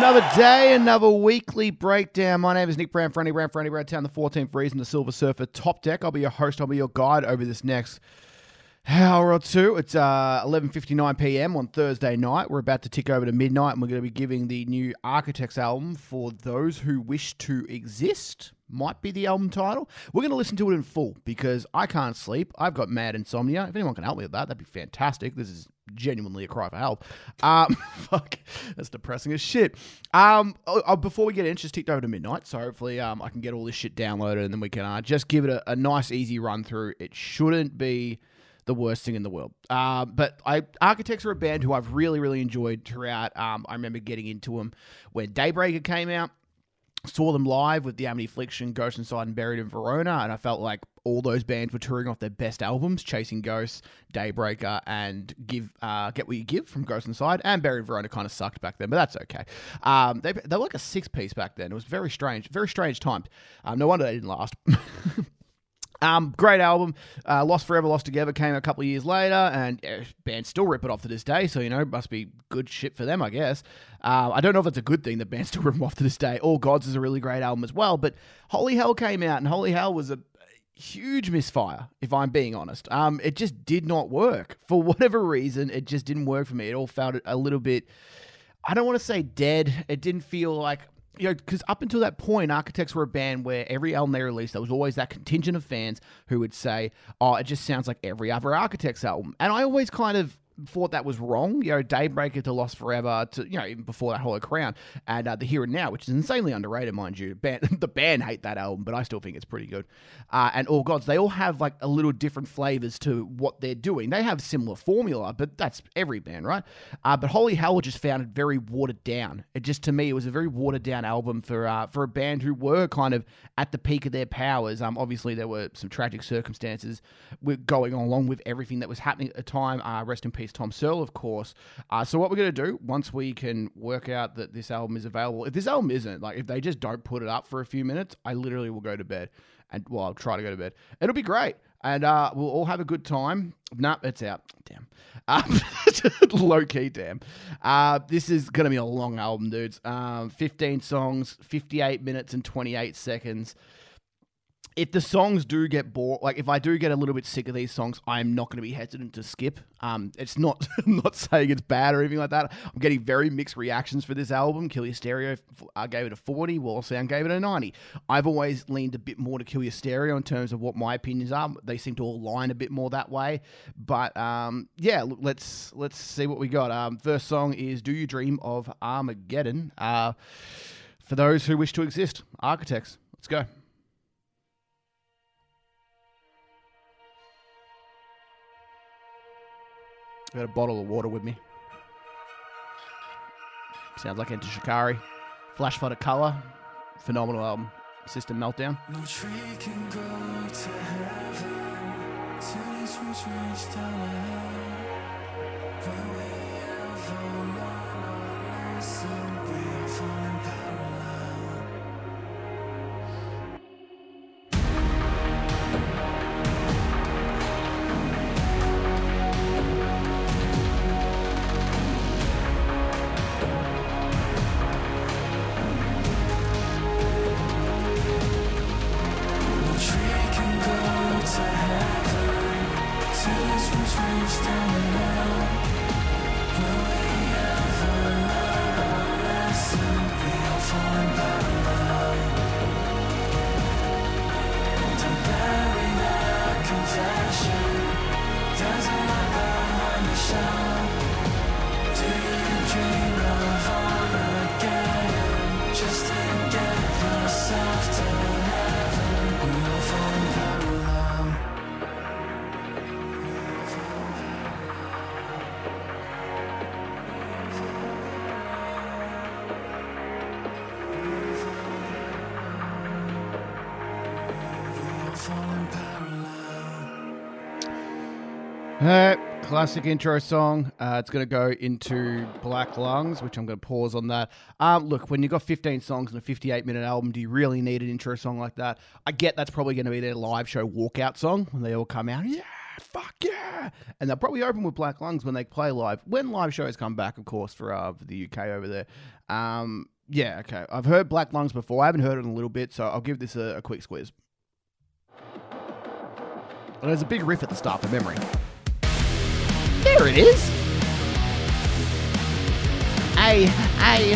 Another day, another weekly breakdown. My name is Nick Brown, Friendly Brown, Friendly Brown Town, the 14th reason, the Silver Surfer Top Deck. I'll be your host, I'll be your guide over this next hour or two. It's uh, 11.59 p.m. on Thursday night. We're about to tick over to midnight, and we're going to be giving the new Architects album for those who wish to exist. Might be the album title. We're going to listen to it in full because I can't sleep. I've got mad insomnia. If anyone can help me with that, that'd be fantastic. This is genuinely a cry for help. Um, fuck, that's depressing as shit. Um, oh, oh, before we get in, just ticked over to midnight, so hopefully um, I can get all this shit downloaded and then we can uh, just give it a, a nice, easy run through. It shouldn't be the worst thing in the world. Uh, but I Architects are a band who I've really, really enjoyed throughout. Um, I remember getting into them when Daybreaker came out. Saw them live with the Amity Affliction, Ghost Inside, and Buried in Verona, and I felt like all those bands were touring off their best albums: Chasing Ghosts, Daybreaker, and Give uh, Get What You Give from Ghost Inside, and Buried in Verona kind of sucked back then, but that's okay. Um, they, they were like a six piece back then. It was very strange, very strange times. Um, no wonder they didn't last. Um, great album. Uh, Lost Forever, Lost Together came a couple of years later, and uh, bands still rip it off to this day. So you know, must be good shit for them, I guess. Uh, I don't know if it's a good thing that bands still rip them off to this day. All Gods is a really great album as well. But Holy Hell came out, and Holy Hell was a huge misfire, if I'm being honest. Um, it just did not work for whatever reason. It just didn't work for me. It all felt a little bit. I don't want to say dead. It didn't feel like you know, because up until that point, Architects were a band where every album they released, there was always that contingent of fans who would say, "Oh, it just sounds like every other Architects album," and I always kind of thought that was wrong. You know, Daybreaker to Lost Forever to you know even before that Hollow Crown and uh, the Here and Now, which is insanely underrated, mind you. Band, the band hate that album, but I still think it's pretty good. Uh, and All Gods, they all have like a little different flavors to what they're doing. They have similar formula, but that's every band, right? Uh, but Holy Hell just found it very watered down. It just to me, it was a very watered down album for uh, for a band who were kind of at the peak of their powers. Um, obviously there were some tragic circumstances going on along with everything that was happening at the time. Uh, rest in peace Tom Searle, of course. Uh, so what we're going to do once we can work out that this album is available, if this album isn't, like if they just don't put it up for a few minutes, I literally will go to bed. And well, I'll try to go to bed. It'll be great. And uh, we'll all have a good time. Nah, it's out. Damn. Uh, low key, damn. Uh, this is going to be a long album, dudes. Um, 15 songs, 58 minutes and 28 seconds if the songs do get bored, like if I do get a little bit sick of these songs, I'm not going to be hesitant to skip. Um, it's not, I'm not saying it's bad or anything like that. I'm getting very mixed reactions for this album. Kill Your Stereo, I gave it a 40. Wall Sound gave it a 90. I've always leaned a bit more to Kill Your Stereo in terms of what my opinions are. They seem to align a bit more that way. But um, yeah, let's let's see what we got. Um, first song is "Do You Dream of Armageddon." Uh, for those who wish to exist, architects. Let's go. I got a bottle of water with me. Sounds like Enter Shikari. Flash flood of color. Phenomenal album. System meltdown. No tree can go to heaven till its roots reach down Uh, classic intro song. Uh, it's going to go into Black Lungs, which I'm going to pause on that. Um, look, when you've got 15 songs in a 58 minute album, do you really need an intro song like that? I get that's probably going to be their live show walkout song when they all come out. Yeah, fuck yeah. And they'll probably open with Black Lungs when they play live. When live shows come back, of course, for, uh, for the UK over there. Um, yeah, okay. I've heard Black Lungs before. I haven't heard it in a little bit, so I'll give this a, a quick squeeze. And there's a big riff at the start for memory. There it is. Hey, hey.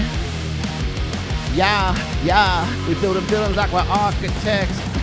Yeah, yeah. We build a buildings like we're architects.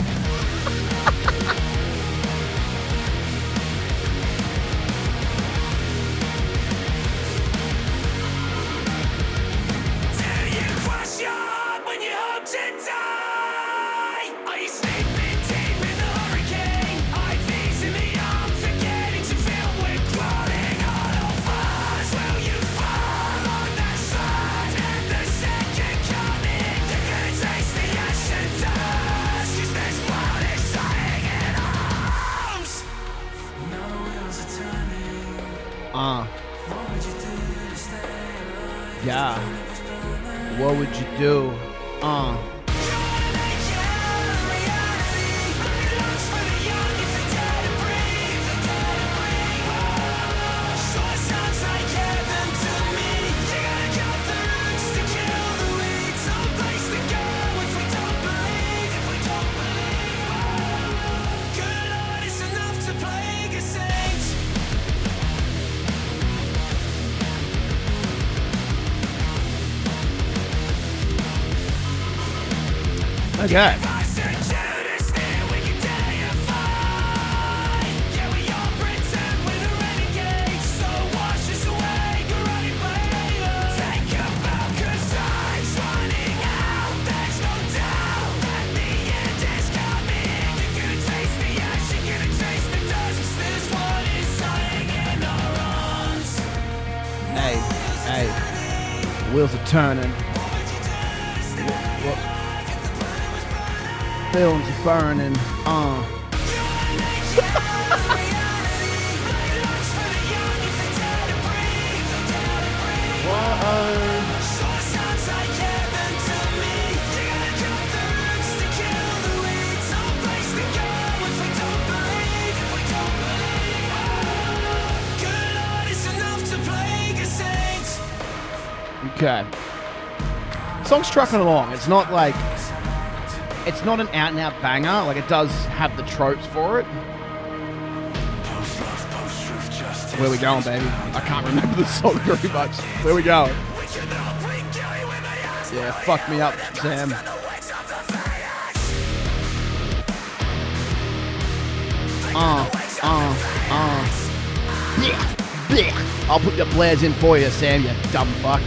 Wheels are turning. Films are burning. Uh. Okay. Song's trucking along. It's not like it's not an out and out banger. Like it does have the tropes for it. Where we going, baby? I can't remember the song very much. Where we going? Yeah, fuck me up, Sam. Uh, uh, uh. Blech, blech. I'll put the blares in for you, Sam, you dumb fuck.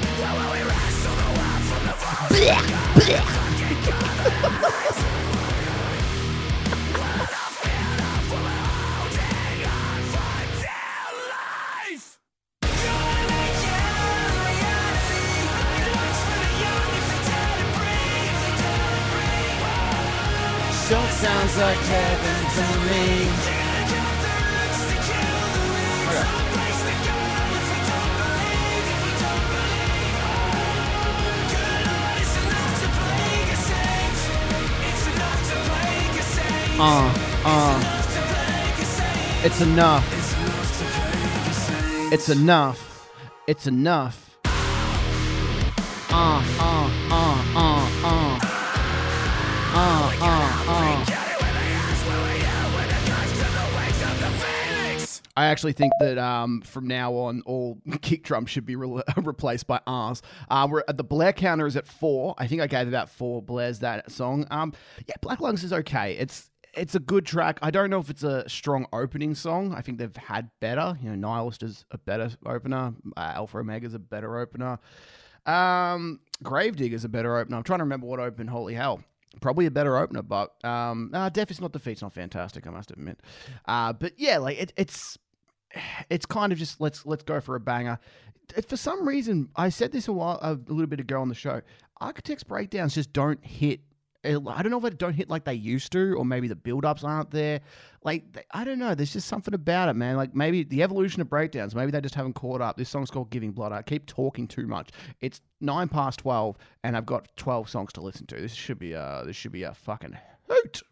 Sounds like heaven to me. Uh, uh. It's enough. It's enough. It's enough. Uh, uh, uh, uh, uh. Uh, uh, uh. I actually think that um, from now on, all kick drums should be re- replaced by R's. Uh, we're at the Blair counter is at four. I think I gave about four Blairs that song. Um, yeah, Black Lungs is okay. It's it's a good track. I don't know if it's a strong opening song. I think they've had better. You know, Nihilist is a better opener. Uh, Alpha Omega is a better opener. Um, Gravedigger is a better opener. I'm trying to remember what opened Holy Hell. Probably a better opener, but um, uh, Death is not defeat's not fantastic. I must admit. Uh, but yeah, like it, it's it's kind of just let's let's go for a banger. For some reason, I said this a while a little bit ago on the show. Architects breakdowns just don't hit. I don't know if they don't hit like they used to, or maybe the build-ups aren't there. Like I don't know. There's just something about it, man. Like maybe the evolution of breakdowns. Maybe they just haven't caught up. This song's called "Giving Blood." I keep talking too much. It's nine past twelve, and I've got twelve songs to listen to. This should be a this should be a fucking hoot.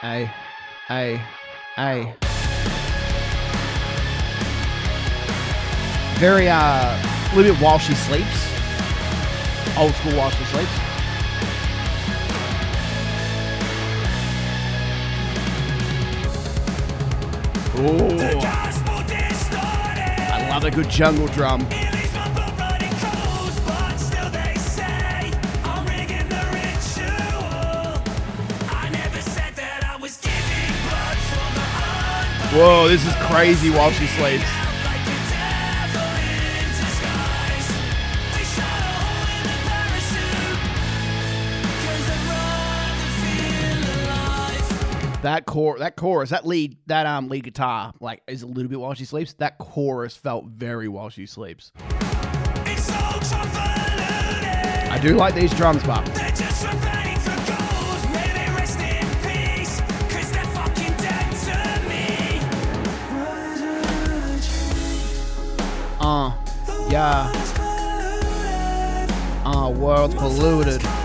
Hey, hey, hey. Very, uh, a little bit while she sleeps. Old school while she sleeps. Ooh, I love a good jungle drum. Whoa, this is crazy while she sleeps. That core, that chorus, that lead, that um lead guitar, like is a little bit while she sleeps. That chorus felt very while she sleeps. So. I do like these drums, but uh, yeah, uh, world's polluted.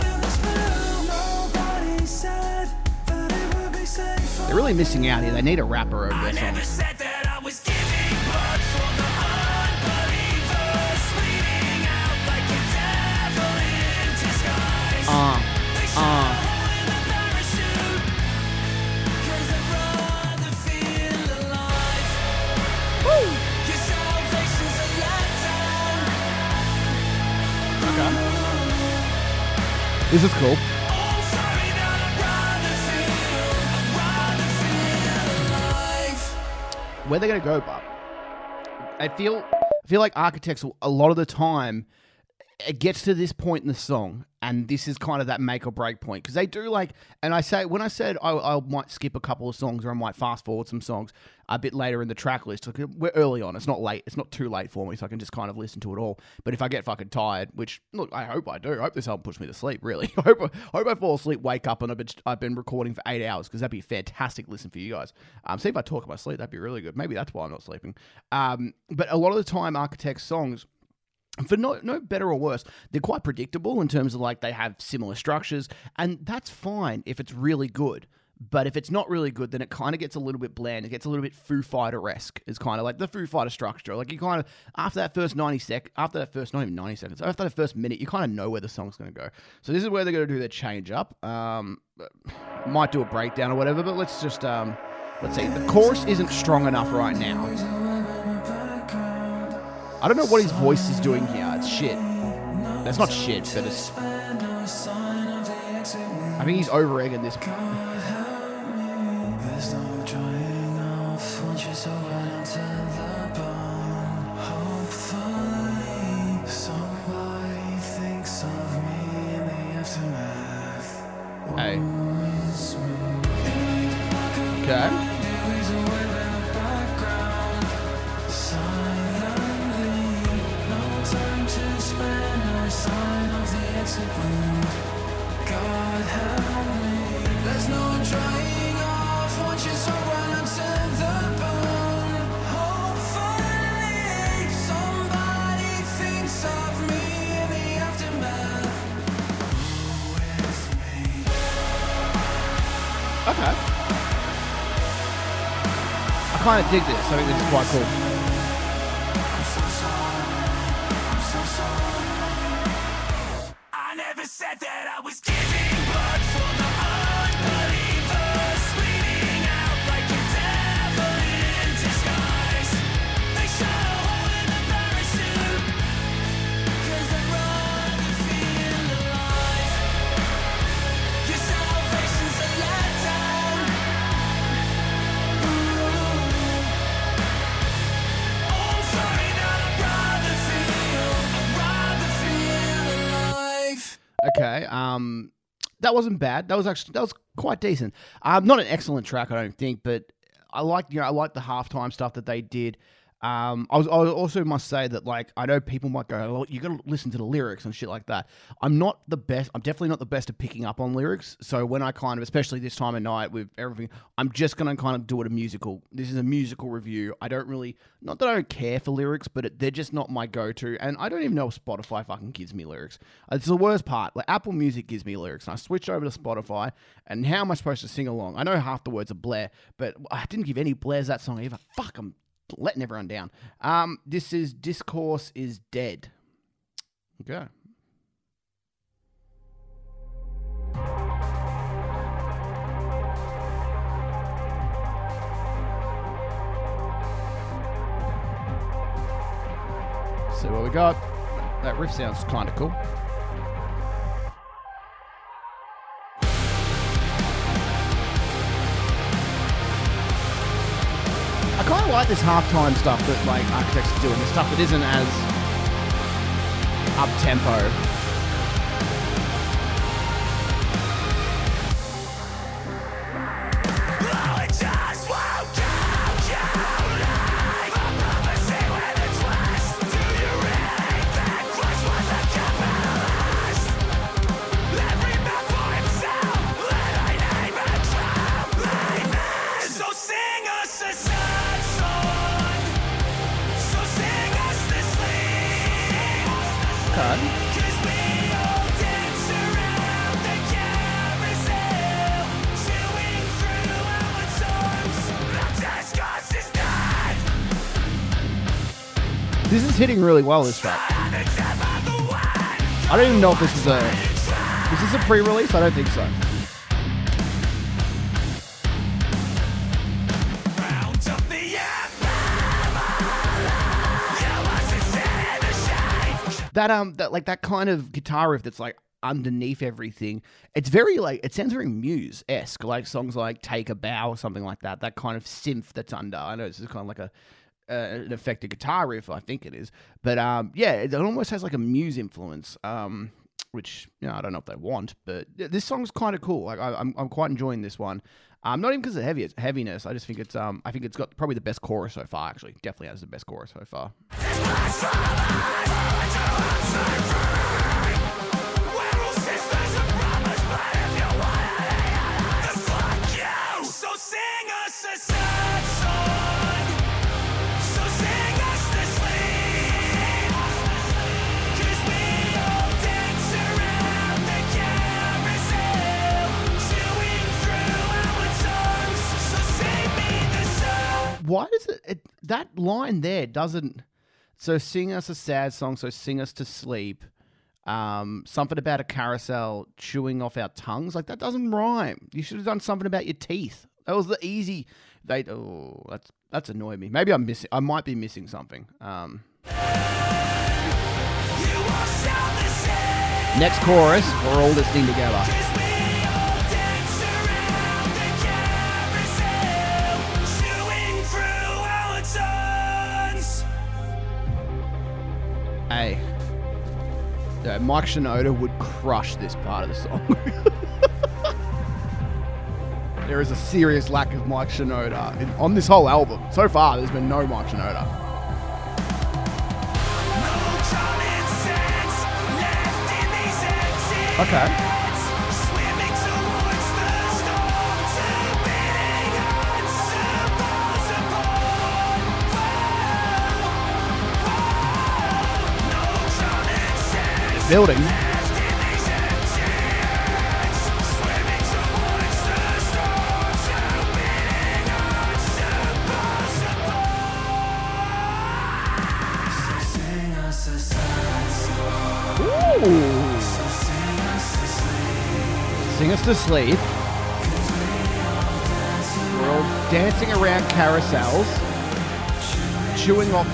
They're really missing out here. They need a rapper over I their never songs. said that I was where they're gonna go, but I feel I feel like architects a lot of the time it gets to this point in the song, and this is kind of that make or break point because they do like, and I say when I said I, I might skip a couple of songs or I might fast forward some songs a bit later in the track list. Like, we're early on; it's not late, it's not too late for me, so I can just kind of listen to it all. But if I get fucking tired, which look, I hope I do. I hope this album puts me to sleep. Really, I hope I hope I fall asleep, wake up, and I've been I've been recording for eight hours because that'd be a fantastic listen for you guys. Um, see if I talk in my sleep, that'd be really good. Maybe that's why I'm not sleeping. Um, but a lot of the time, Architects songs for no no better or worse, they're quite predictable in terms of like they have similar structures, and that's fine if it's really good. But if it's not really good, then it kind of gets a little bit bland. It gets a little bit Foo Fighter esque. It's kind of like the Foo Fighter structure. Like you kind of after that first ninety sec, after that first not even ninety seconds, after that first minute, you kind of know where the song's going to go. So this is where they're going to do their change up. Um, might do a breakdown or whatever, but let's just um, let's see. The chorus isn't strong enough right now. I don't know what his voice is doing here. It's shit. That's not shit, but it's. I think he's over egging this. Hey. Okay. Kind of dig this. I think this is quite cool. That wasn't bad. That was actually that was quite decent. Um, not an excellent track, I don't think, but I like you know I like the halftime stuff that they did. Um, I was, I also must say that like I know people might go, you got to listen to the lyrics and shit like that. I'm not the best. I'm definitely not the best at picking up on lyrics. So when I kind of, especially this time of night with everything, I'm just gonna kind of do it a musical. This is a musical review. I don't really, not that I don't care for lyrics, but it, they're just not my go-to. And I don't even know if Spotify fucking gives me lyrics. It's the worst part. Like Apple Music gives me lyrics, and I switched over to Spotify. And how am I supposed to sing along? I know half the words are Blair, but I didn't give any Blairs that song either. Fuck, I'm letting everyone down. Um, this is Discourse is Dead. Okay. See what we got. That riff sounds kind of cool. Kind of like this halftime stuff that like Architects are doing. The stuff that isn't as up tempo. This is hitting really well. This track. I don't even know if this is a. Is this a pre-release? I don't think so. That um, that like that kind of guitar riff that's like underneath everything. It's very like it sounds very Muse esque, like songs like "Take a Bow" or something like that. That kind of synth that's under. I know this is kind of like a uh, an effective guitar riff. I think it is, but um, yeah, it almost has like a Muse influence. Um, which you know I don't know if they want, but th- this song's kind of cool. Like I, I'm I'm quite enjoying this one. Um, not even because of heavy it's heaviness. I just think it's um I think it's got probably the best chorus so far. Actually, definitely has the best chorus so far. Why does it, it that line there doesn't so sing us a sad song so sing us to sleep um something about a carousel chewing off our tongues like that doesn't rhyme. You should have done something about your teeth. That was the easy they oh that's that's annoyed me. Maybe i'm missing i might be missing something um. Next chorus we're all listening together hey yeah, Mike Shinoda would crush this part of the song. there is a serious lack of Mike Shinoda in, on this whole album. So far, there's been no Mike Shinoda. No common sense left in these empty Okay. Ooh. Sing us to sleep. We're all dancing around carousels, chewing off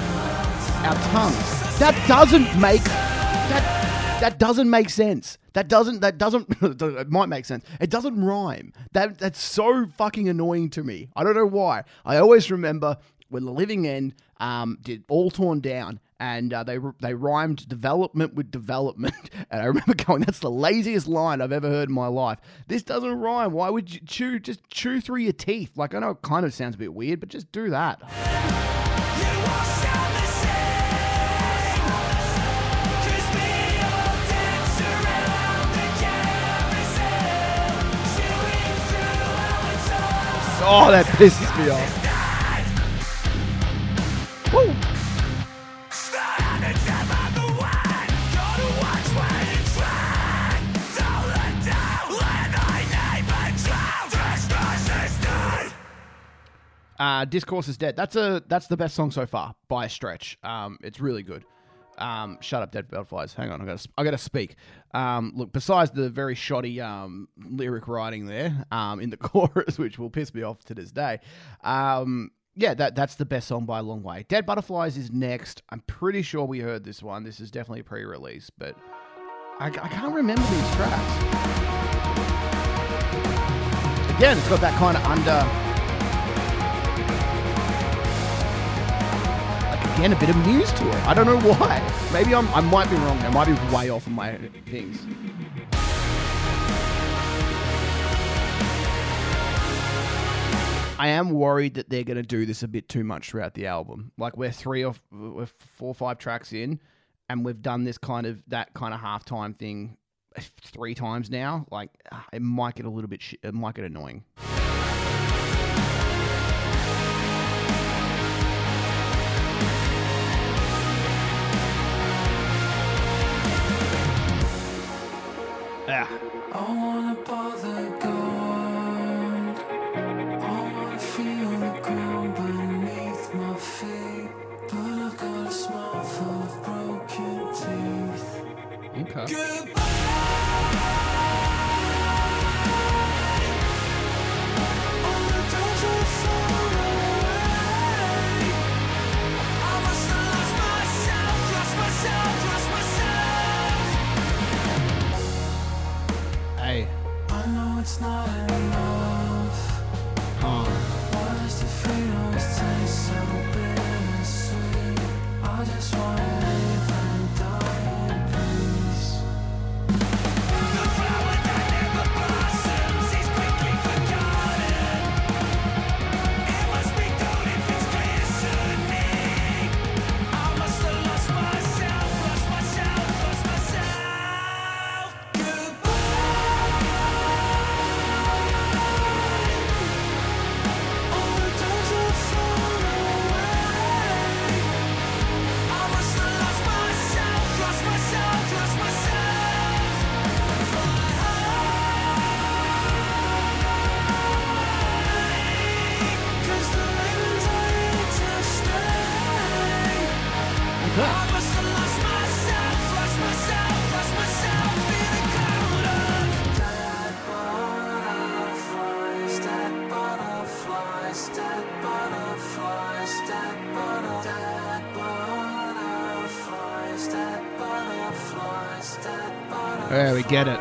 our tongues. That doesn't make that that doesn't make sense. That doesn't that doesn't it might make sense. It doesn't rhyme. That that's so fucking annoying to me. I don't know why. I always remember when the Living End um, did All Torn Down, and uh, they they rhymed development with development, and I remember going, "That's the laziest line I've ever heard in my life." This doesn't rhyme. Why would you chew just chew through your teeth? Like I know it kind of sounds a bit weird, but just do that. Oh, that pisses me off. Woo! Uh, Discourse is dead. That's a that's the best song so far by a stretch. Um, it's really good. Um, shut up, dead butterflies. Hang on, I gotta I gotta speak. Um, look, besides the very shoddy um, lyric writing there um, in the chorus, which will piss me off to this day. Um, yeah, that that's the best song by a long way. Dead Butterflies is next. I'm pretty sure we heard this one. This is definitely a pre-release, but I, I can't remember these tracks. Again, it's got that kind of under. Again, a bit of to it. I don't know why. Maybe I'm, I might be wrong. I might be way off on my things. I am worried that they're going to do this a bit too much throughout the album. Like we're three or we're four or five tracks in, and we've done this kind of that kind of halftime thing three times now. Like ah, it might get a little bit, sh- it might get annoying. Ah. Get it.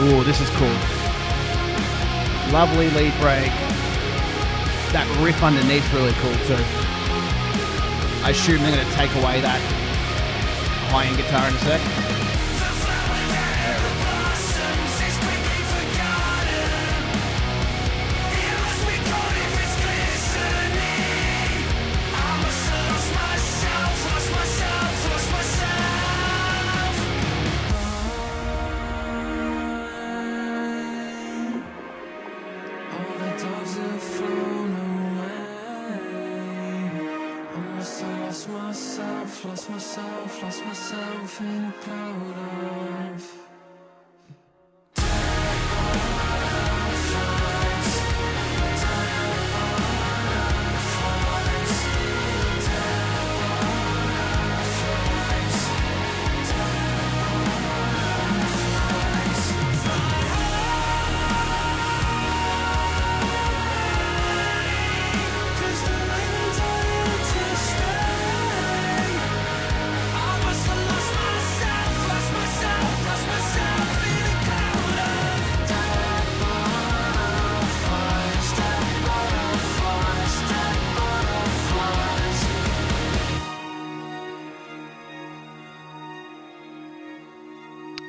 Ooh, this is cool. Lovely lead break. That riff underneath really cool too. I assume they're going to take away that high end guitar in a sec. In a cloud of.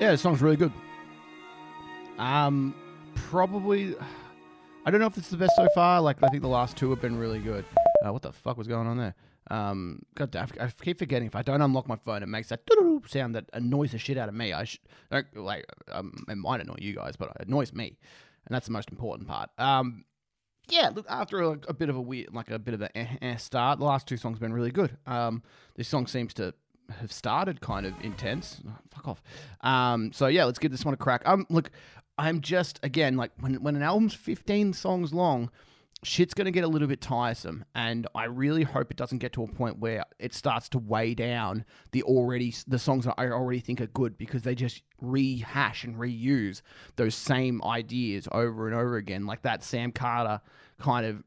Yeah, the song's really good. Um, probably, I don't know if it's the best so far. Like I think the last two have been really good. Uh, what the fuck was going on there? Um, God, damn, I keep forgetting if I don't unlock my phone, it makes that sound that annoys the shit out of me. I should don't like um, it might annoy you guys, but it annoys me, and that's the most important part. Um, yeah, look, after a, a bit of a weird, like a bit of a eh, eh start, the last two songs have been really good. Um, this song seems to have started kind of intense. Oh, fuck off. Um, so yeah, let's give this one a crack. Um, look, I'm just again like when when an album's 15 songs long, shit's gonna get a little bit tiresome, and I really hope it doesn't get to a point where it starts to weigh down the already the songs that I already think are good because they just rehash and reuse those same ideas over and over again, like that Sam Carter kind of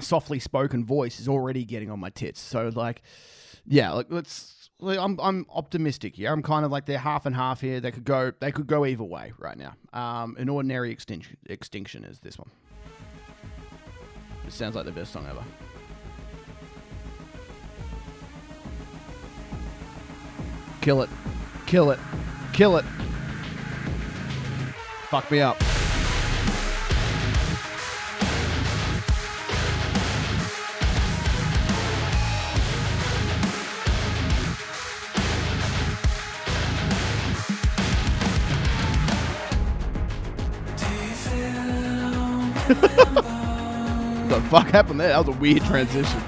softly spoken voice is already getting on my tits. So like, yeah, like let's. I'm I'm optimistic here. I'm kind of like they're half and half here. They could go they could go either way right now. Um, an ordinary extinction extinction is this one. It sounds like the best song ever. Kill it, kill it, kill it. Fuck me up. the fuck happened there? That was a weird transition.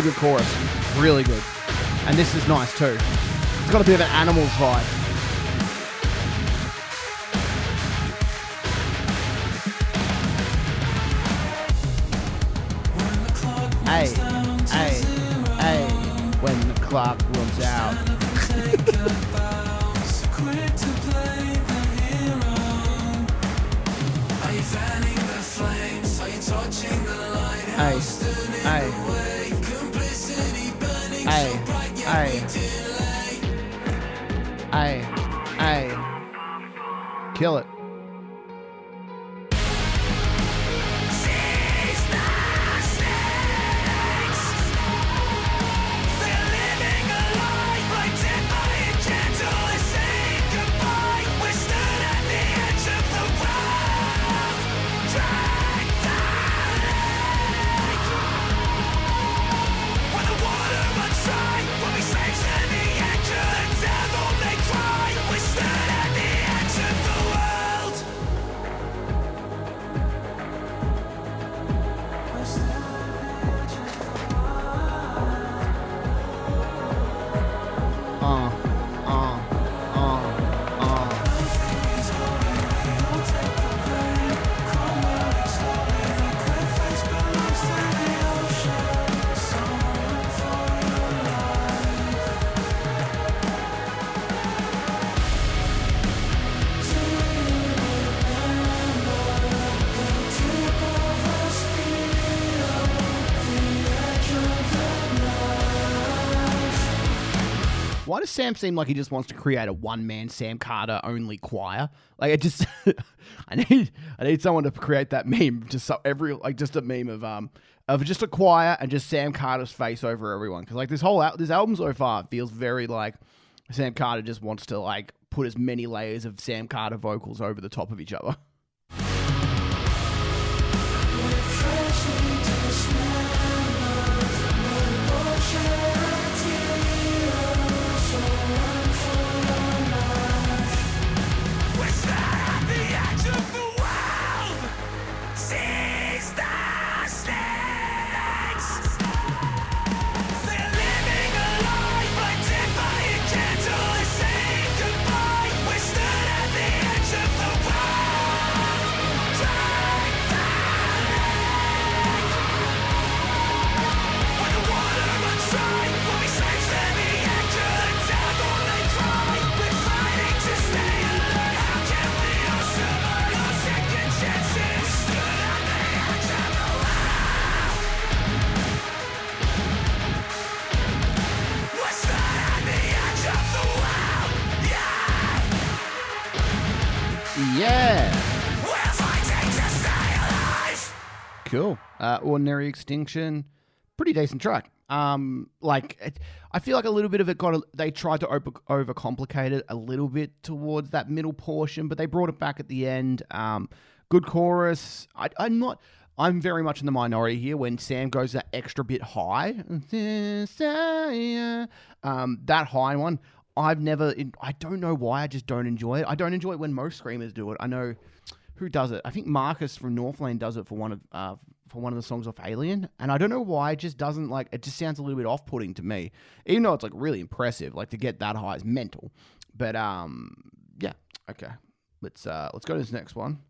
Really good chorus. Really good. And this is nice too. It's got a bit of an animals vibe. Does Sam seem like he just wants to create a one man Sam Carter only choir? Like I just I need I need someone to create that meme just so every like just a meme of um of just a choir and just Sam Carter's face over everyone because like this whole al- this album so far feels very like Sam Carter just wants to like put as many layers of Sam Carter vocals over the top of each other. Cool. Uh, Ordinary Extinction, pretty decent track. Um, like it, I feel like a little bit of it got. A, they tried to over, overcomplicate it a little bit towards that middle portion, but they brought it back at the end. Um, good chorus. I, I'm not. I'm very much in the minority here when Sam goes that extra bit high. Um, that high one. I've never. I don't know why. I just don't enjoy it. I don't enjoy it when most screamers do it. I know who does it. I think Marcus from Northlane does it for one of uh, for one of the songs off Alien, and I don't know why. It just doesn't like. It just sounds a little bit off putting to me, even though it's like really impressive. Like to get that high is mental. But um, yeah, okay. Let's uh, let's go to this next one.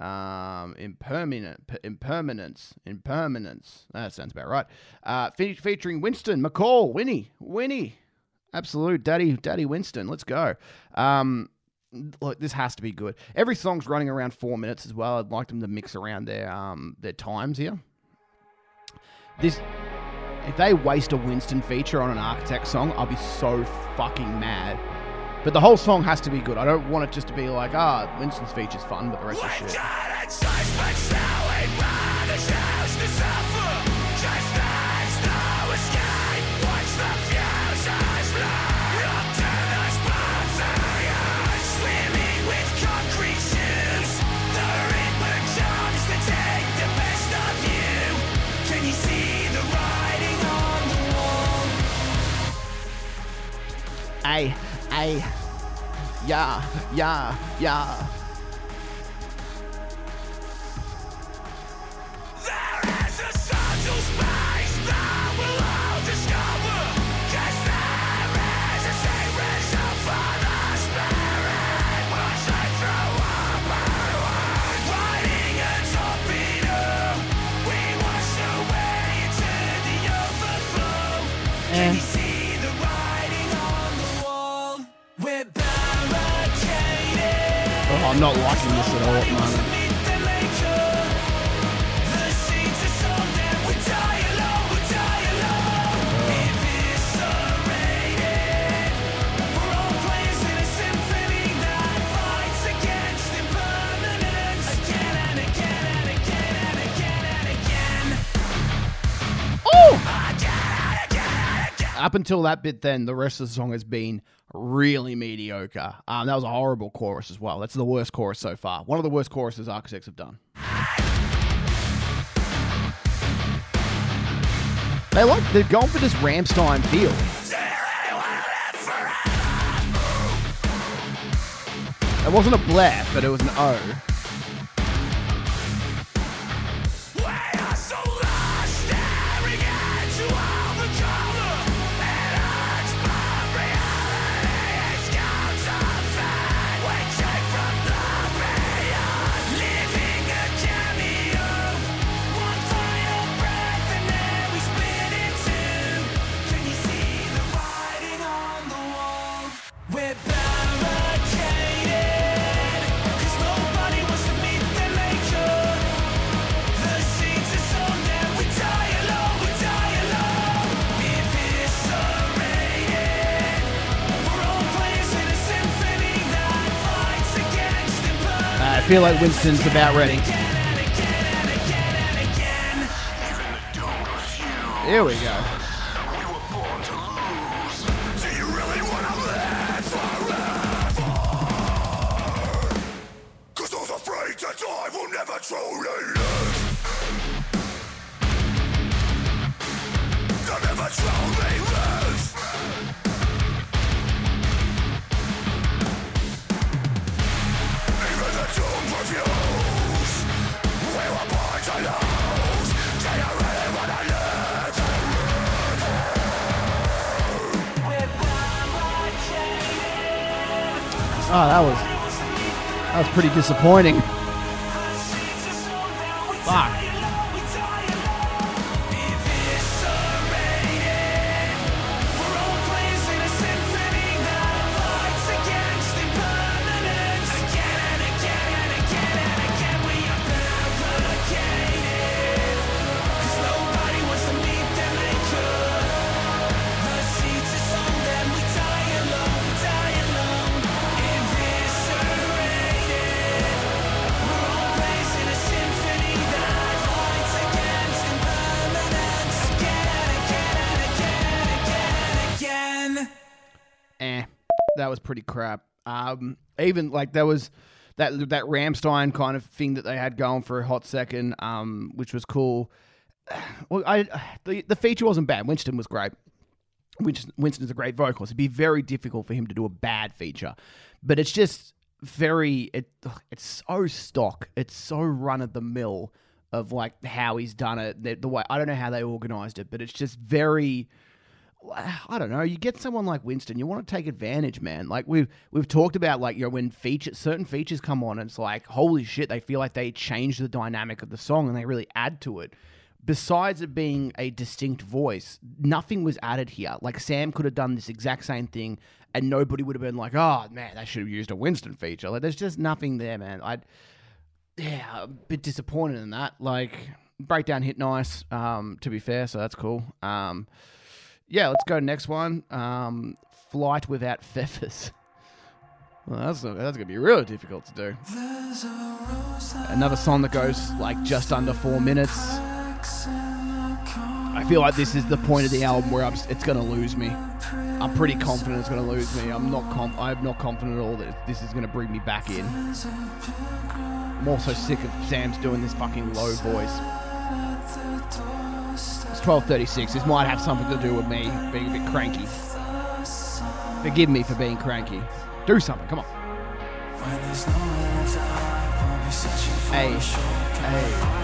Um, impermanent, p- impermanence, impermanence. That sounds about right. Uh, fe- featuring Winston McCall, Winnie, Winnie, absolute daddy, daddy Winston. Let's go. Um, look, this has to be good. Every song's running around four minutes as well. I'd like them to mix around their um their times here. This, if they waste a Winston feature on an Architect song, I'll be so fucking mad. But the whole song has to be good. I don't want it just to be like, ah, Winston's feature's fun, but the rest of shit. Ay, ay, yeah, yeah, yeah. There I'm not liking this at all at the moment. Up until that bit, then the rest of the song has been really mediocre. Um, that was a horrible chorus as well. That's the worst chorus so far. One of the worst choruses Architects have done. They like they're going for this Rammstein feel. It wasn't a bleh, but it was an O. feel like Winston's about ready. Here we go. Pretty disappointing. Pretty crap. Um, even like there was that that Rammstein kind of thing that they had going for a hot second, um, which was cool. Well, I the the feature wasn't bad. Winston was great. Winston, Winston's a great vocalist. It'd be very difficult for him to do a bad feature, but it's just very it it's so stock. It's so run of the mill of like how he's done it. The, the way I don't know how they organized it, but it's just very. I don't know. You get someone like Winston, you want to take advantage, man. Like we've we've talked about, like you know, when feature certain features come on, it's like holy shit, they feel like they change the dynamic of the song and they really add to it. Besides it being a distinct voice, nothing was added here. Like Sam could have done this exact same thing, and nobody would have been like, "Oh man, they should have used a Winston feature." Like there's just nothing there, man. I, yeah, a bit disappointed in that. Like breakdown hit nice, um, to be fair, so that's cool. Um, yeah, let's go next one. Um, Flight without feathers. Well, that's that's gonna be really difficult to do. Another song that goes like just under four minutes. I feel like this is the point of the album where I'm, it's gonna lose me. I'm pretty confident it's gonna lose me. I'm not com- I'm not confident at all that this is gonna bring me back in. I'm also sick of Sam's doing this fucking low voice. It's 12:36. This might have something to do with me being a bit cranky. Forgive me for being cranky. Do something. Come on. Hey, hey.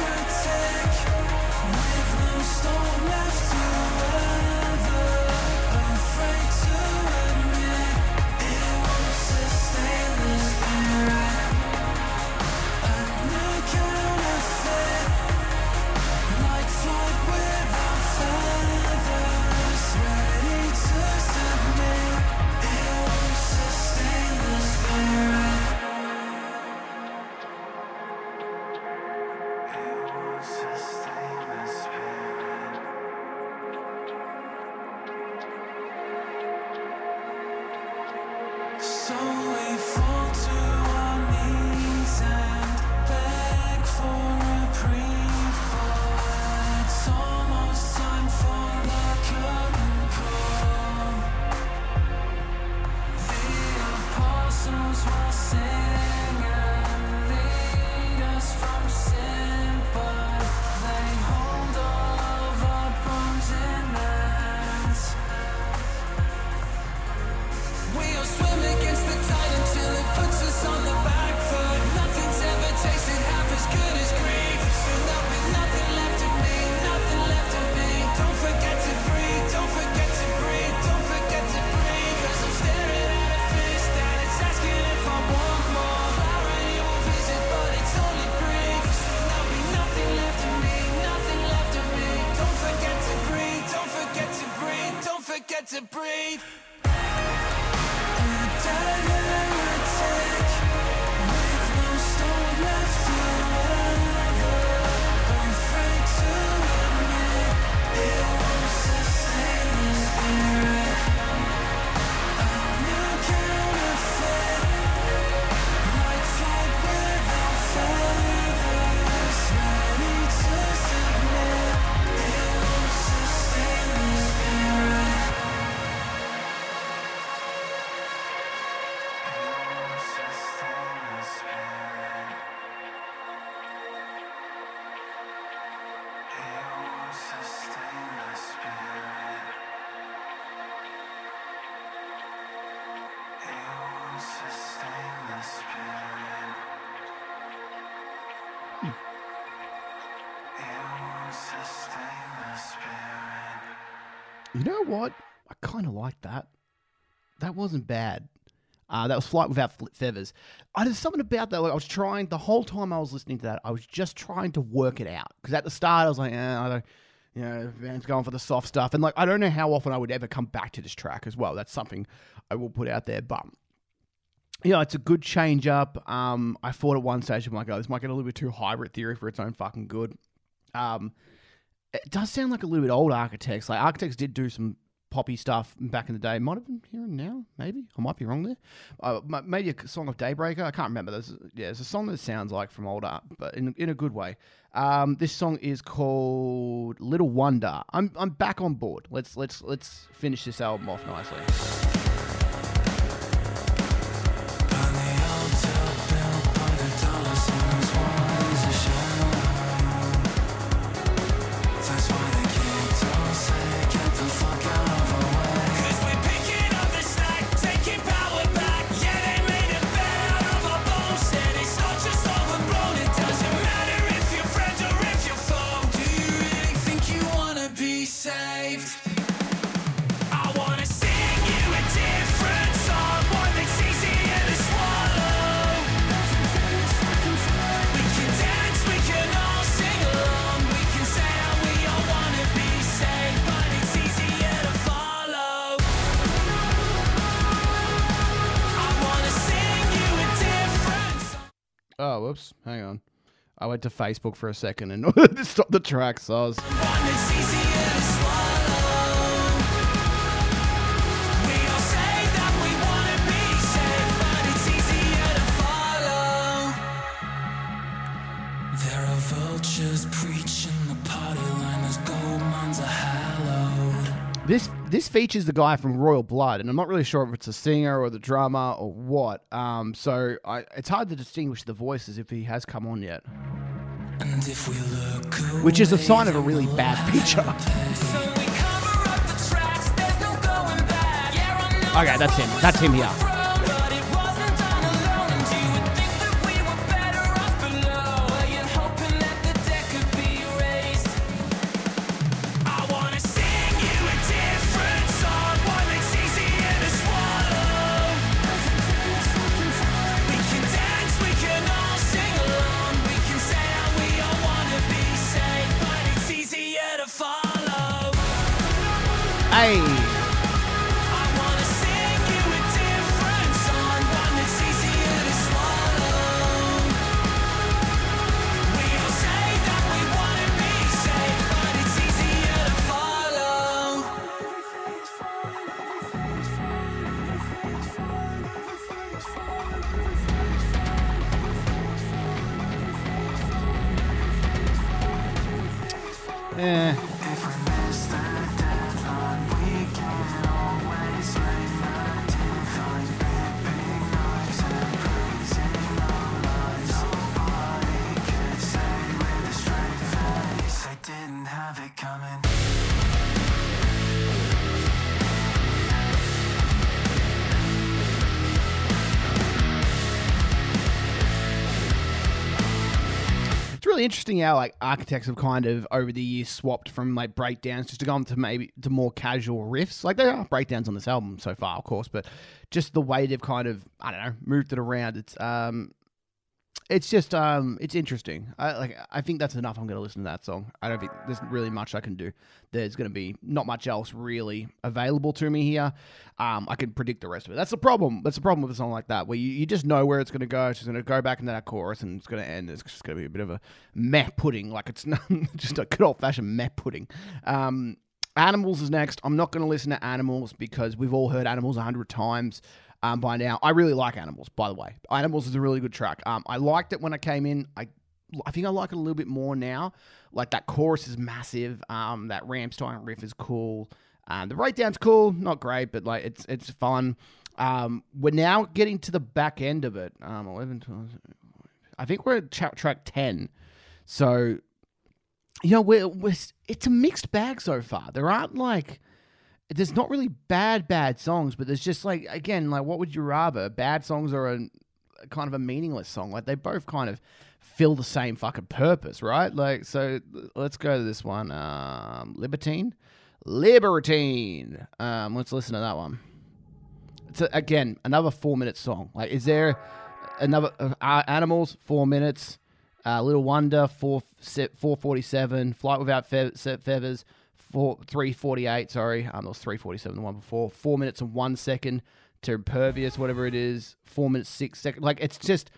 You know what? I kind of like that. That wasn't bad. Uh, that was Flight Without Feathers. I there's something about that. Like I was trying the whole time I was listening to that. I was just trying to work it out because at the start I was like, eh, I don't, you know, band's going for the soft stuff, and like I don't know how often I would ever come back to this track as well. That's something I will put out there. But yeah, it's a good change up. Um, I thought at one stage, I'm like, oh, this might get a little bit too hybrid theory for its own fucking good. Um, it does sound like a little bit old Architects. Like Architects did do some poppy stuff back in the day. Might have been here and now, maybe. I might be wrong there. Uh, maybe a song of Daybreaker. I can't remember. There's yeah, it's a song that sounds like from old art, but in in a good way. Um, this song is called Little Wonder. I'm I'm back on board. Let's let's let's finish this album off nicely. I went to Facebook for a second and stopped the track, so I was. This this features the guy from Royal Blood, and I'm not really sure if it's a singer or the drummer or what. Um, so I, it's hard to distinguish the voices if he has come on yet, And if we look which is a sign of a really bad feature. So no. Yeah, Okay, that's him. That's him here. Interesting how like architects have kind of over the years swapped from like breakdowns just to go on to maybe to more casual riffs. Like there are breakdowns on this album so far, of course, but just the way they've kind of I don't know moved it around. It's um, it's just um, it's interesting. I like I think that's enough. I'm to listen to that song. I don't think there's really much I can do. There's to be not much else really available to me here. Um, I can predict the rest of it. That's the problem. That's the problem with a song like that, where you, you just know where it's to go. It's to go back into that chorus, and it's to end. It's just to be a bit of a meh pudding, like it's not just a good old fashioned meh pudding. Um, Animals is next. I'm not going to listen to Animals because we've all heard Animals a hundred times um, by now. I really like Animals, by the way. Animals is a really good track. Um, I liked it when I came in. I I think I like it a little bit more now. Like that chorus is massive. Um, that Rammstein riff is cool. Um, the breakdown's cool, not great, but like it's it's fun. Um, we're now getting to the back end of it. Um, 11, 12, I think we're at tra- track ten. So, you know, we're, we're it's a mixed bag so far. There aren't like there's not really bad bad songs, but there's just like again, like what would you rather? Bad songs or a, a kind of a meaningless song? Like they both kind of fill the same fucking purpose, right? Like so let's go to this one. Um Libertine. Libertine. Um let's listen to that one. It's a, again another 4 minute song. Like is there another uh, animals 4 minutes uh, Little Wonder, four four forty seven. Flight Without Fe- Feathers, four three forty eight. Sorry, um, that was three forty seven. The one before. Four minutes and one second. to impervious, whatever it is, four minutes six seconds. Like it's just.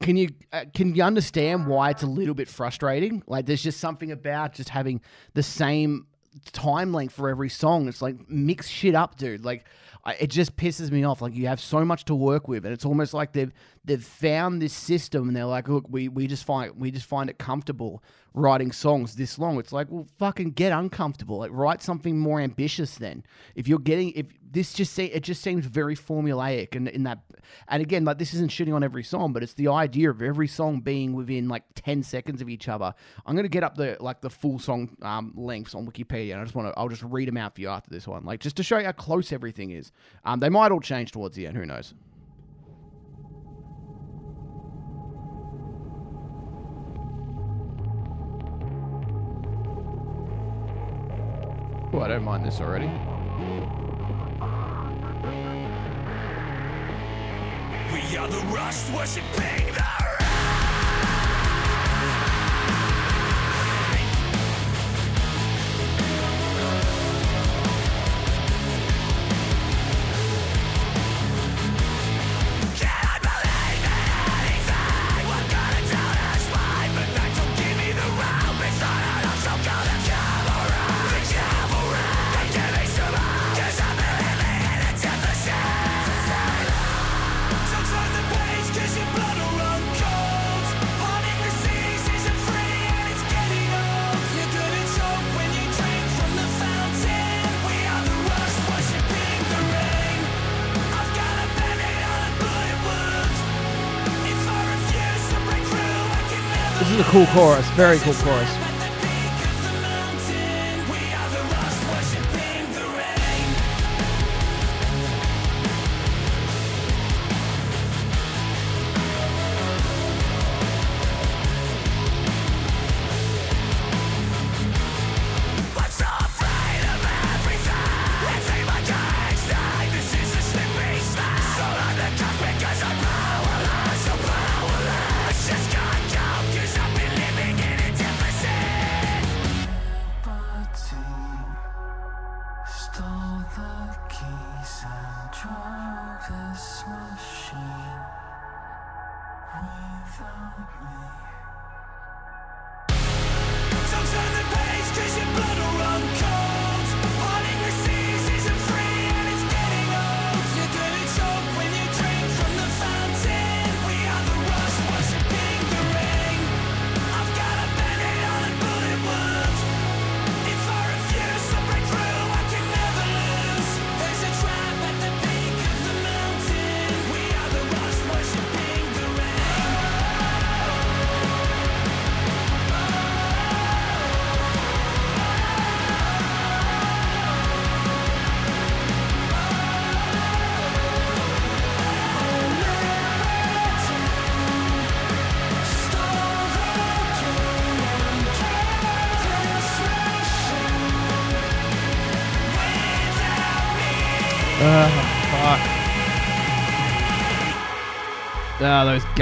Can you uh, can you understand why it's a little bit frustrating? Like there's just something about just having the same time length for every song. It's like mix shit up, dude. Like I, it just pisses me off. Like you have so much to work with, and it's almost like they've they've found this system, and they're like, look, we we just find we just find it comfortable writing songs this long. It's like, well, fucking get uncomfortable. Like write something more ambitious. Then if you're getting if this just say it just seems very formulaic, and in that, and again, like this isn't shitting on every song, but it's the idea of every song being within like ten seconds of each other. I'm gonna get up the like the full song um, lengths on Wikipedia, and I just want to I'll just read them out for you after this one, like just to show you how close everything is. Um, they might all change towards the end. Who knows? Oh, I don't mind this already. We are the rust the cool chorus, very cool chorus.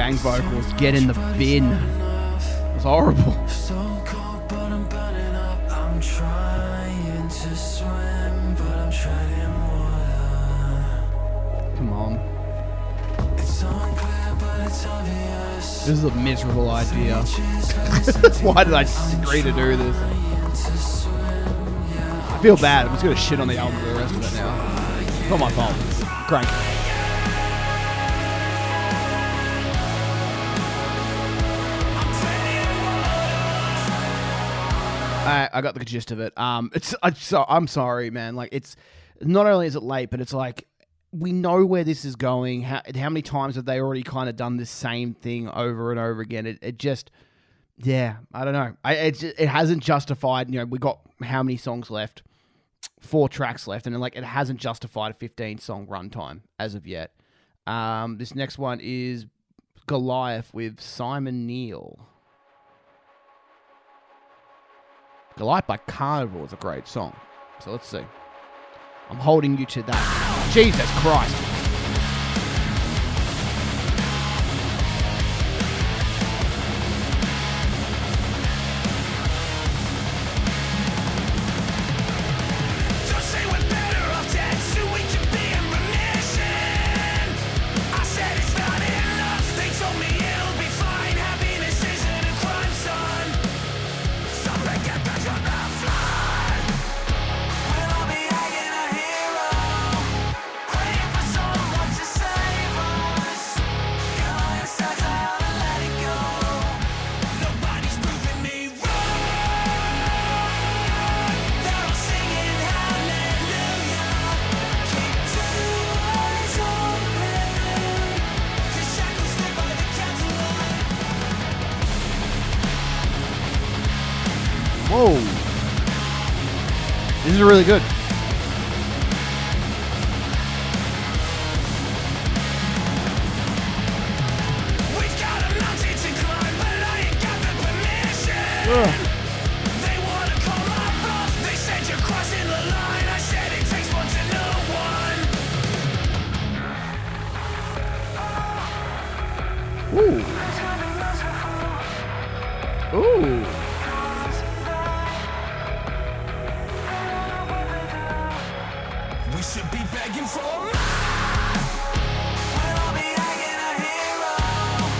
Gang vocals get in the bin. It was horrible. Come on. This is a miserable idea. Why did I agree to do this? I feel bad. I'm just gonna shit on the album for the rest of it now. Not my fault. Crank. I, I got the gist of it. Um, it's I, so I'm sorry, man. Like it's not only is it late, but it's like we know where this is going. How, how many times have they already kind of done this same thing over and over again? It, it just, yeah, I don't know. I it, it hasn't justified. You know, we got how many songs left? Four tracks left, and like it hasn't justified a 15 song runtime as of yet. Um, this next one is Goliath with Simon Neil. Goliath by Carnival is a great song. So let's see. I'm holding you to that. Jesus Christ.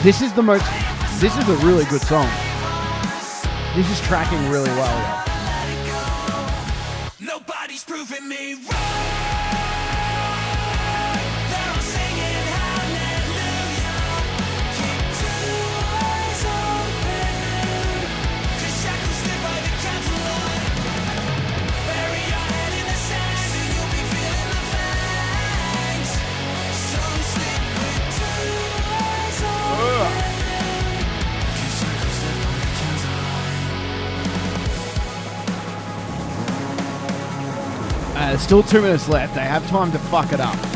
This is the most. This is a really good song. This is tracking really well. yo. Still two minutes left. They have time to fuck it up.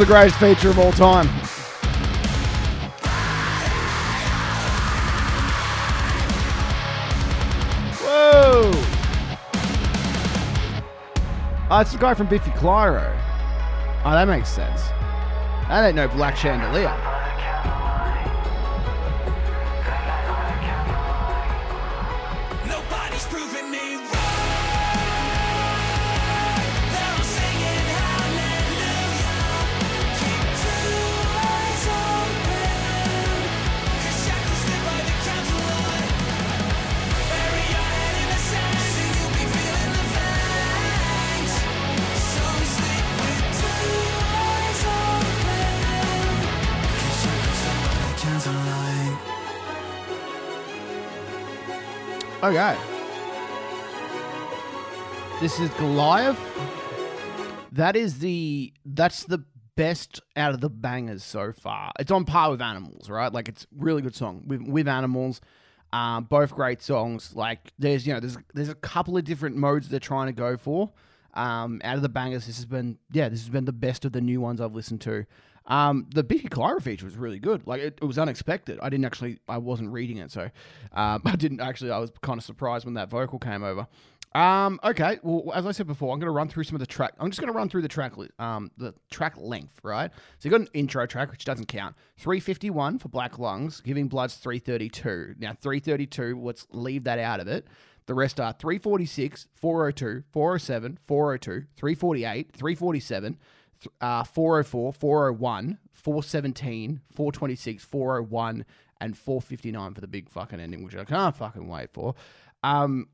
The greatest feature of all time. Whoa! Oh, it's the guy from Biffy Clyro. Oh, that makes sense. That ain't no Black Chandelier. Okay. This is Goliath. That is the that's the best out of the bangers so far. It's on par with Animals, right? Like it's really good song with with Animals. Um, both great songs. Like there's you know there's there's a couple of different modes they're trying to go for. Um, out of the bangers, this has been yeah this has been the best of the new ones I've listened to. Um, the Biffy Clyro feature was really good. Like it, it was unexpected. I didn't actually, I wasn't reading it, so um, I didn't actually. I was kind of surprised when that vocal came over. Um, okay, well, as I said before, I'm going to run through some of the track. I'm just going to run through the track, um, the track length, right? So you got an intro track, which doesn't count. 351 for Black Lungs, Giving Blood's 332. Now 332, let's leave that out of it. The rest are 346, 402, 407, 402, 348, 347, th- uh, 404, 401, 417, 426, 401, and 459 for the big fucking ending, which I can't fucking wait for. Um,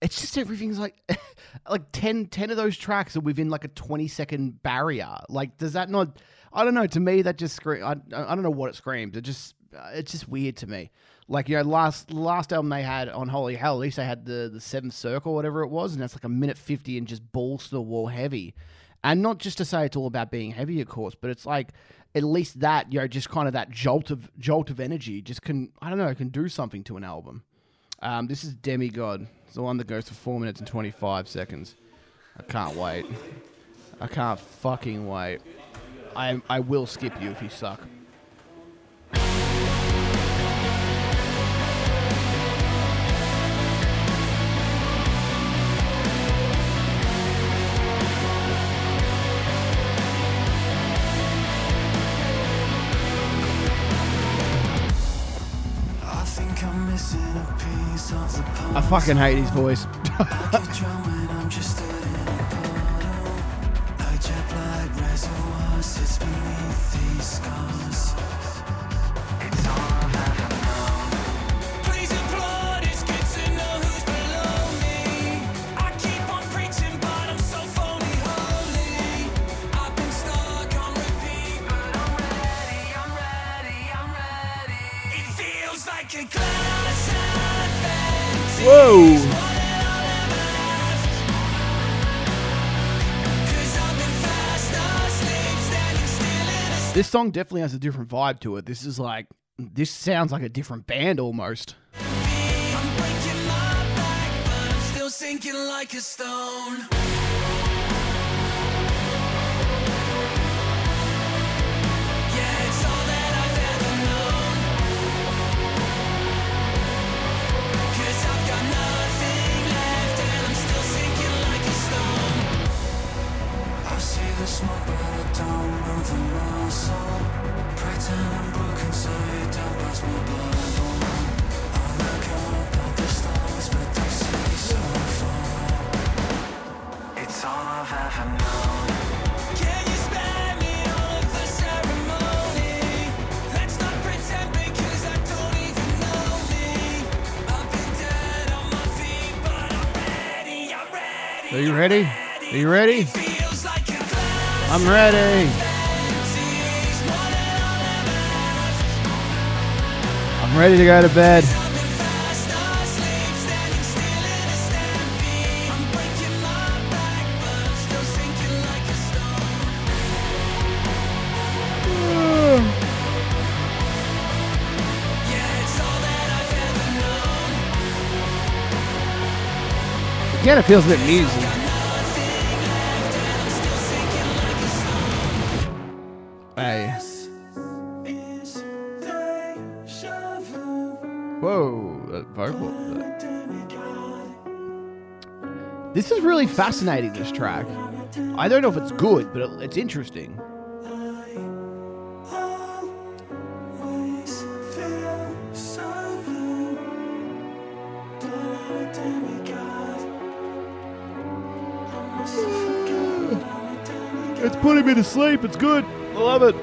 it's just everything's like like 10, 10 of those tracks are within like a 20 second barrier like does that not i don't know to me that just screams. I, I don't know what it screams it just uh, it's just weird to me like you know last last album they had on holy hell at least they had the the seventh circle whatever it was and that's like a minute 50 and just balls to the wall heavy and not just to say it's all about being heavy of course but it's like at least that you know just kind of that jolt of jolt of energy just can i don't know can do something to an album um, this is Demigod. It's the one that goes for four minutes and 25 seconds. I can't wait. I can't fucking wait. I, I will skip you if you suck. I fucking hate his voice. a This song definitely has a different vibe to it. This is like, this sounds like a different band almost. Back, like the smoke, but I don't move a muscle. Pretend I'm broken so you don't bust my bubble. I look up at the stars, but they see so far. It's all I've ever known. Can you spare me all of the ceremony? Let's not pretend because I don't even know me. I've been dead on my feet, but I'm ready. I'm ready. Are you ready? Are you ready? I'm ready. I'm ready to go to bed. I've been fast asleep, standing still really fascinating, this track. I don't know if it's good, but it- it's interesting. It's putting me to sleep. It's good. I love it.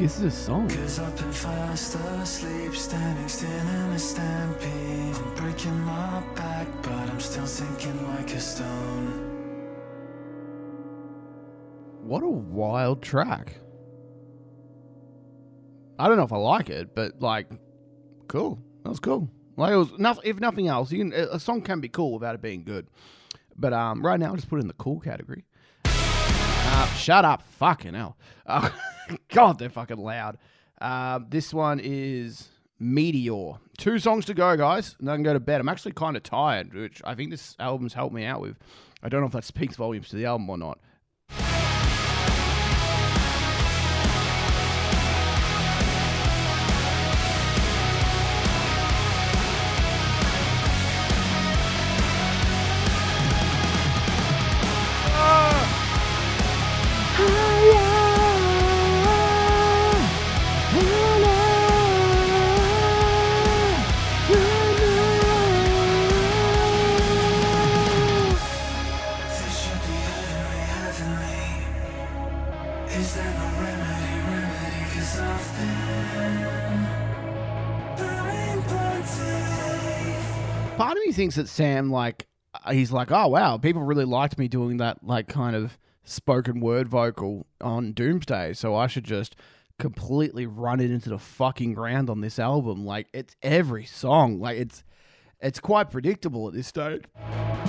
Fuck is this song? Cause I've been fast asleep, standing still in a stampede. I'm breaking my back, but I'm still sinking like a stone. What a wild track. I don't know if I like it, but like, cool. That was cool. Like it was nothing. If nothing else, you can, a song can be cool without it being good. But um, right now, I'll just put it in the cool category. Uh, shut up, fucking hell. Uh, God, they're fucking loud. Uh, this one is Meteor. Two songs to go, guys, and I can go to bed. I'm actually kind of tired, which I think this album's helped me out with. I don't know if that speaks volumes to the album or not. Thinks that Sam like uh, he's like, oh wow, people really liked me doing that like kind of spoken word vocal on Doomsday, so I should just completely run it into the fucking ground on this album. Like it's every song, like it's it's quite predictable at this stage. I'm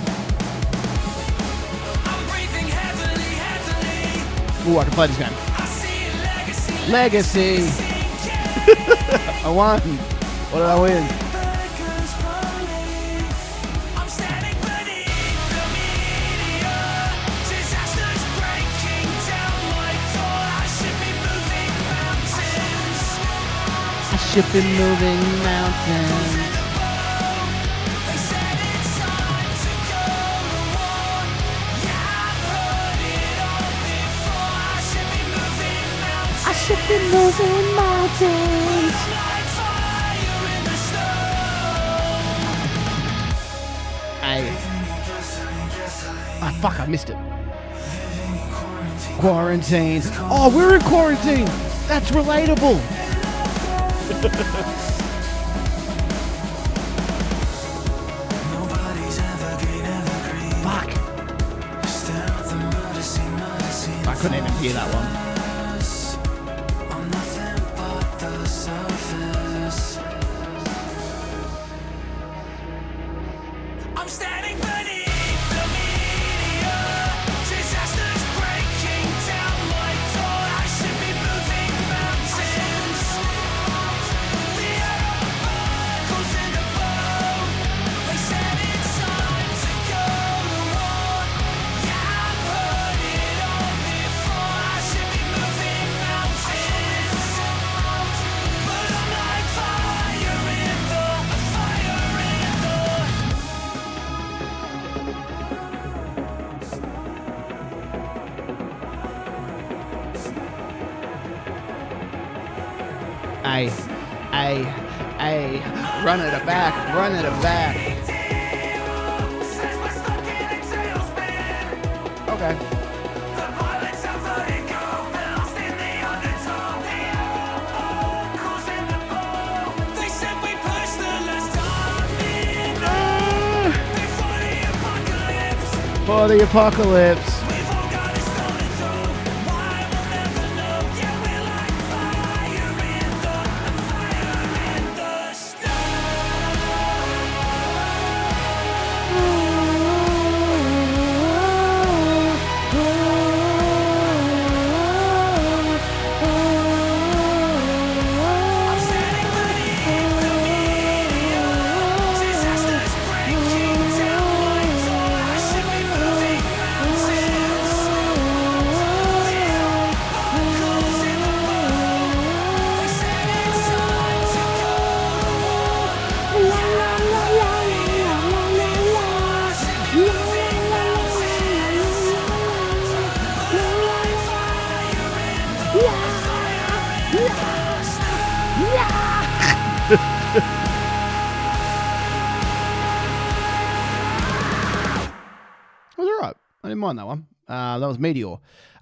breathing heavily, heavily. Ooh, I can play this game. I legacy. Legacy. I won. What did I win? I should be moving mountains. I should be moving mountains. Hey. Ah, fuck, I missed it. Quarantine. Oh, we're in quarantine. That's relatable. Apocalypse.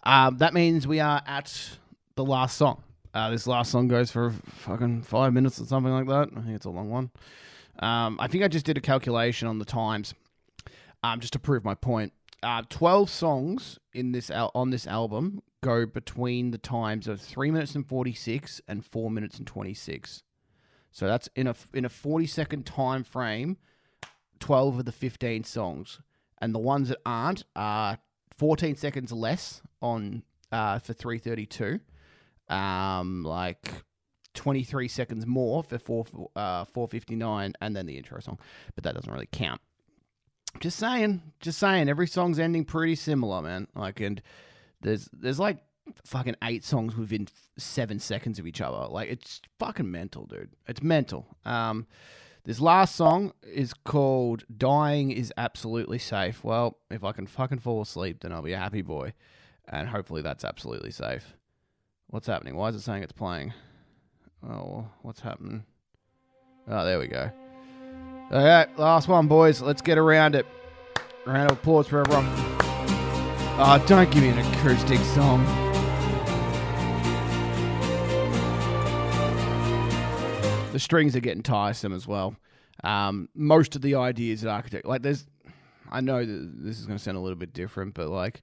Um, that means we are at the last song. Uh, this last song goes for fucking five minutes or something like that. I think it's a long one. Um, I think I just did a calculation on the times, um, just to prove my point. Uh, Twelve songs in this al- on this album go between the times of three minutes and forty six and four minutes and twenty six. So that's in a in a forty second time frame. 12 of the 15 songs and the ones that aren't are 14 seconds less on uh, for 332 um like 23 seconds more for 4 uh 459 and then the intro song. But that doesn't really count. Just saying just saying every song's ending pretty similar man. Like and there's there's like fucking eight songs within seven seconds of each other. Like it's fucking mental dude. It's mental. Um this last song is called Dying is Absolutely Safe. Well, if I can fucking fall asleep, then I'll be a happy boy. And hopefully that's absolutely safe. What's happening? Why is it saying it's playing? Oh, what's happening? Oh, there we go. All right, last one, boys. Let's get around it. Round of applause for everyone. Oh, don't give me an acoustic song. The strings are getting tiresome as well. Um, most of the ideas at architect, like there's, I know that this is going to sound a little bit different, but like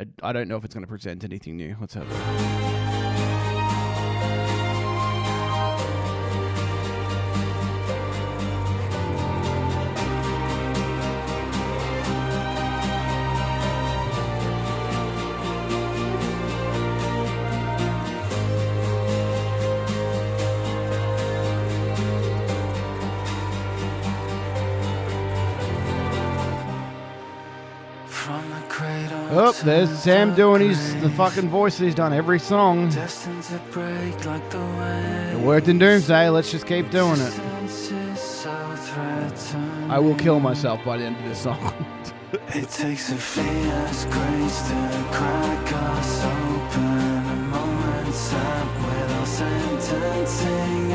I- I don't know if it's going to present anything new. Let's have a there's Sam doing his the fucking voice he's done every song. Destined to break It worked in Doomsday. Let's just keep doing it. Distances so threatening. I will kill myself by the end of this song. It takes a fierce grace to crack us open. A moment sat with our sentencing,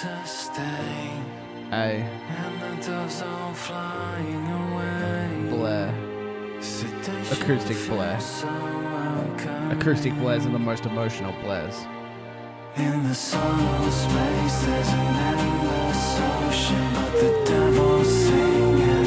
to stay. hey, And the doves all flying away. Blair. Acoustic Blair. so. Acoustic Blairs are the most emotional Blairs. In the subtle space, there's an endless ocean, but the devil's singing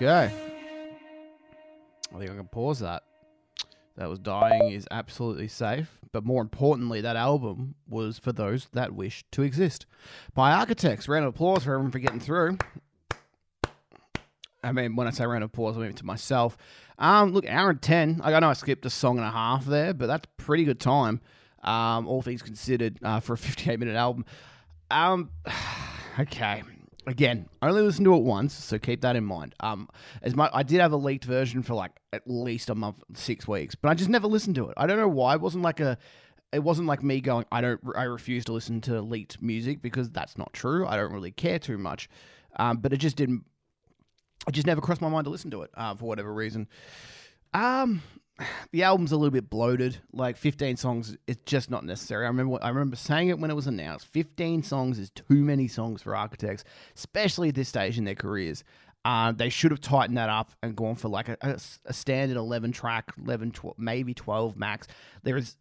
Okay. I think I can pause that. That was dying is absolutely safe, but more importantly, that album was for those that wish to exist. By Architects. Round of applause for everyone for getting through. I mean, when I say round of applause, I mean to myself. Um, look, hour and ten. Like, I know I skipped a song and a half there, but that's pretty good time. Um, all things considered, uh, for a 58 minute album. Um, okay. Again, I only listened to it once, so keep that in mind. Um, as my I did have a leaked version for like at least a month, six weeks, but I just never listened to it. I don't know why. It wasn't like a, it wasn't like me going. I don't. I refuse to listen to leaked music because that's not true. I don't really care too much. Um, but it just didn't. It just never crossed my mind to listen to it uh, for whatever reason. Um, the album's a little bit bloated. Like 15 songs, it's just not necessary. I remember I remember saying it when it was announced. 15 songs is too many songs for Architects, especially at this stage in their careers. Uh, they should have tightened that up and gone for like a, a- a standard 11 track, 11, 12, maybe 12 max. There is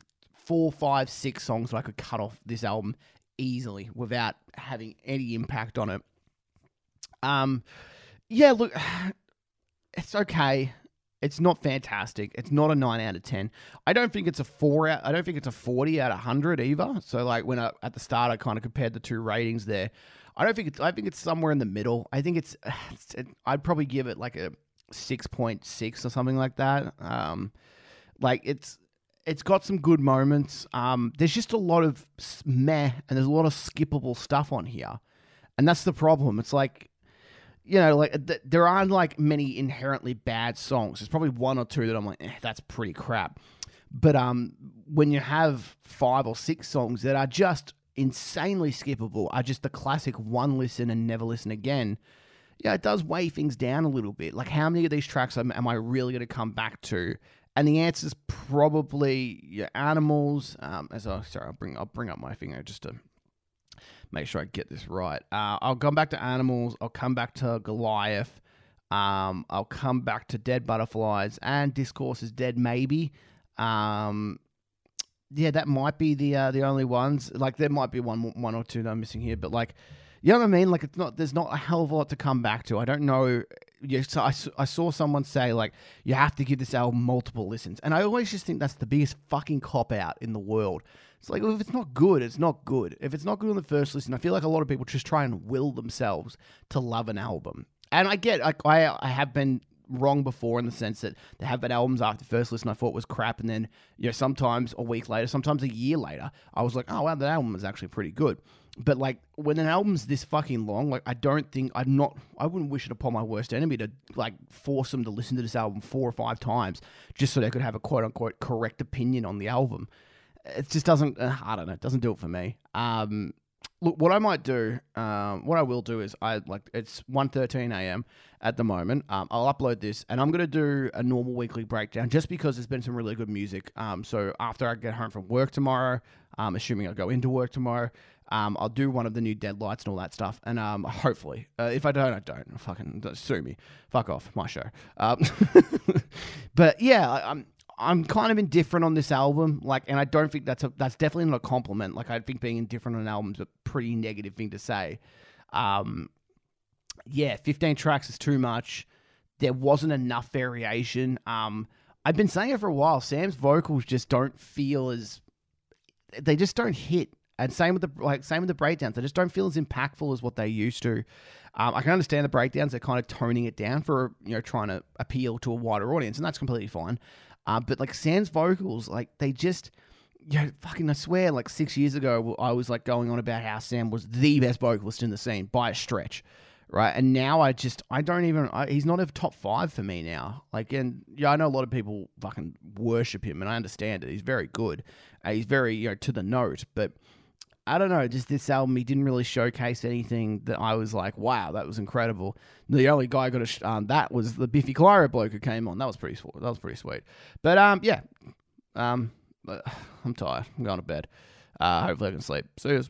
four, five, six songs that I could cut off this album easily without having any impact on it. Um, yeah, look, it's okay. It's not fantastic. It's not a nine out of ten. I don't think it's a four out. I don't think it's a forty out of hundred either. So like when I, at the start, I kind of compared the two ratings there. I don't think it's. I think it's somewhere in the middle. I think it's. it's it, I'd probably give it like a six point six or something like that. Um, like it's it's got some good moments. Um, there's just a lot of meh, and there's a lot of skippable stuff on here, and that's the problem. It's like you know, like th- there aren't like many inherently bad songs. There's probably one or two that I'm like, eh, that's pretty crap. But um, when you have five or six songs that are just insanely skippable, are just the classic one listen and never listen again. Yeah, it does weigh things down a little bit. Like, how many of these tracks am, am I really going to come back to? And the answer is probably your animals. Um, as I sorry, I'll bring I'll bring up my finger just to make sure I get this right. Uh, I'll come back to animals. I'll come back to Goliath. Um, I'll come back to dead butterflies and discourse is dead. Maybe. Um, yeah, that might be the uh, the only ones. Like there might be one one or two that I'm missing here, but like, you know what I mean? Like it's not there's not a hell of a lot to come back to. I don't know. Yeah, so I, I saw someone say like you have to give this album multiple listens, and I always just think that's the biggest fucking cop out in the world. It's like if it's not good, it's not good. If it's not good on the first listen, I feel like a lot of people just try and will themselves to love an album. And I get like I I have been wrong before in the sense that there have been albums after first listen I thought was crap, and then you know sometimes a week later, sometimes a year later, I was like, oh wow, that album is actually pretty good. But like when an album's this fucking long, like I don't think I'm not, I wouldn't wish it upon my worst enemy to like force them to listen to this album four or five times just so they could have a quote unquote correct opinion on the album. It just doesn't, uh, I don't know, it doesn't do it for me. Um, look, what I might do, um, what I will do is I like it's 1.13 a.m. at the moment. Um, I'll upload this and I'm gonna do a normal weekly breakdown just because there's been some really good music. Um, so after I get home from work tomorrow, um, assuming I go into work tomorrow, um, I'll do one of the new deadlights and all that stuff. And um, hopefully, uh, if I don't, I don't. Fucking sue me. Fuck off, my show. Um, but yeah, I, I'm I'm kind of indifferent on this album. Like, and I don't think that's a that's definitely not a compliment. Like, I think being indifferent on an album's a pretty negative thing to say. Um, yeah, 15 tracks is too much. There wasn't enough variation. Um, I've been saying it for a while. Sam's vocals just don't feel as they just don't hit. And same with the like same with the breakdowns. They just don't feel as impactful as what they used to. Um, I can understand the breakdowns. They're kind of toning it down for you know trying to appeal to a wider audience, and that's completely fine. Uh, but like Sam's vocals, like they just, you know, fucking I swear, like six years ago, I was like going on about how Sam was the best vocalist in the scene by a stretch, right? And now I just, I don't even, I, he's not a top five for me now. Like, and yeah, I know a lot of people fucking worship him, and I understand it. He's very good. Uh, he's very, you know, to the note, but. I don't know, just this album, he didn't really showcase anything that I was like, wow, that was incredible. The only guy I got a sh- um, that was the Biffy Clyro bloke who came on. That was pretty sweet. That was pretty sweet. But um, yeah, um, I'm tired. I'm going to bed. Uh, hopefully I can sleep. See you.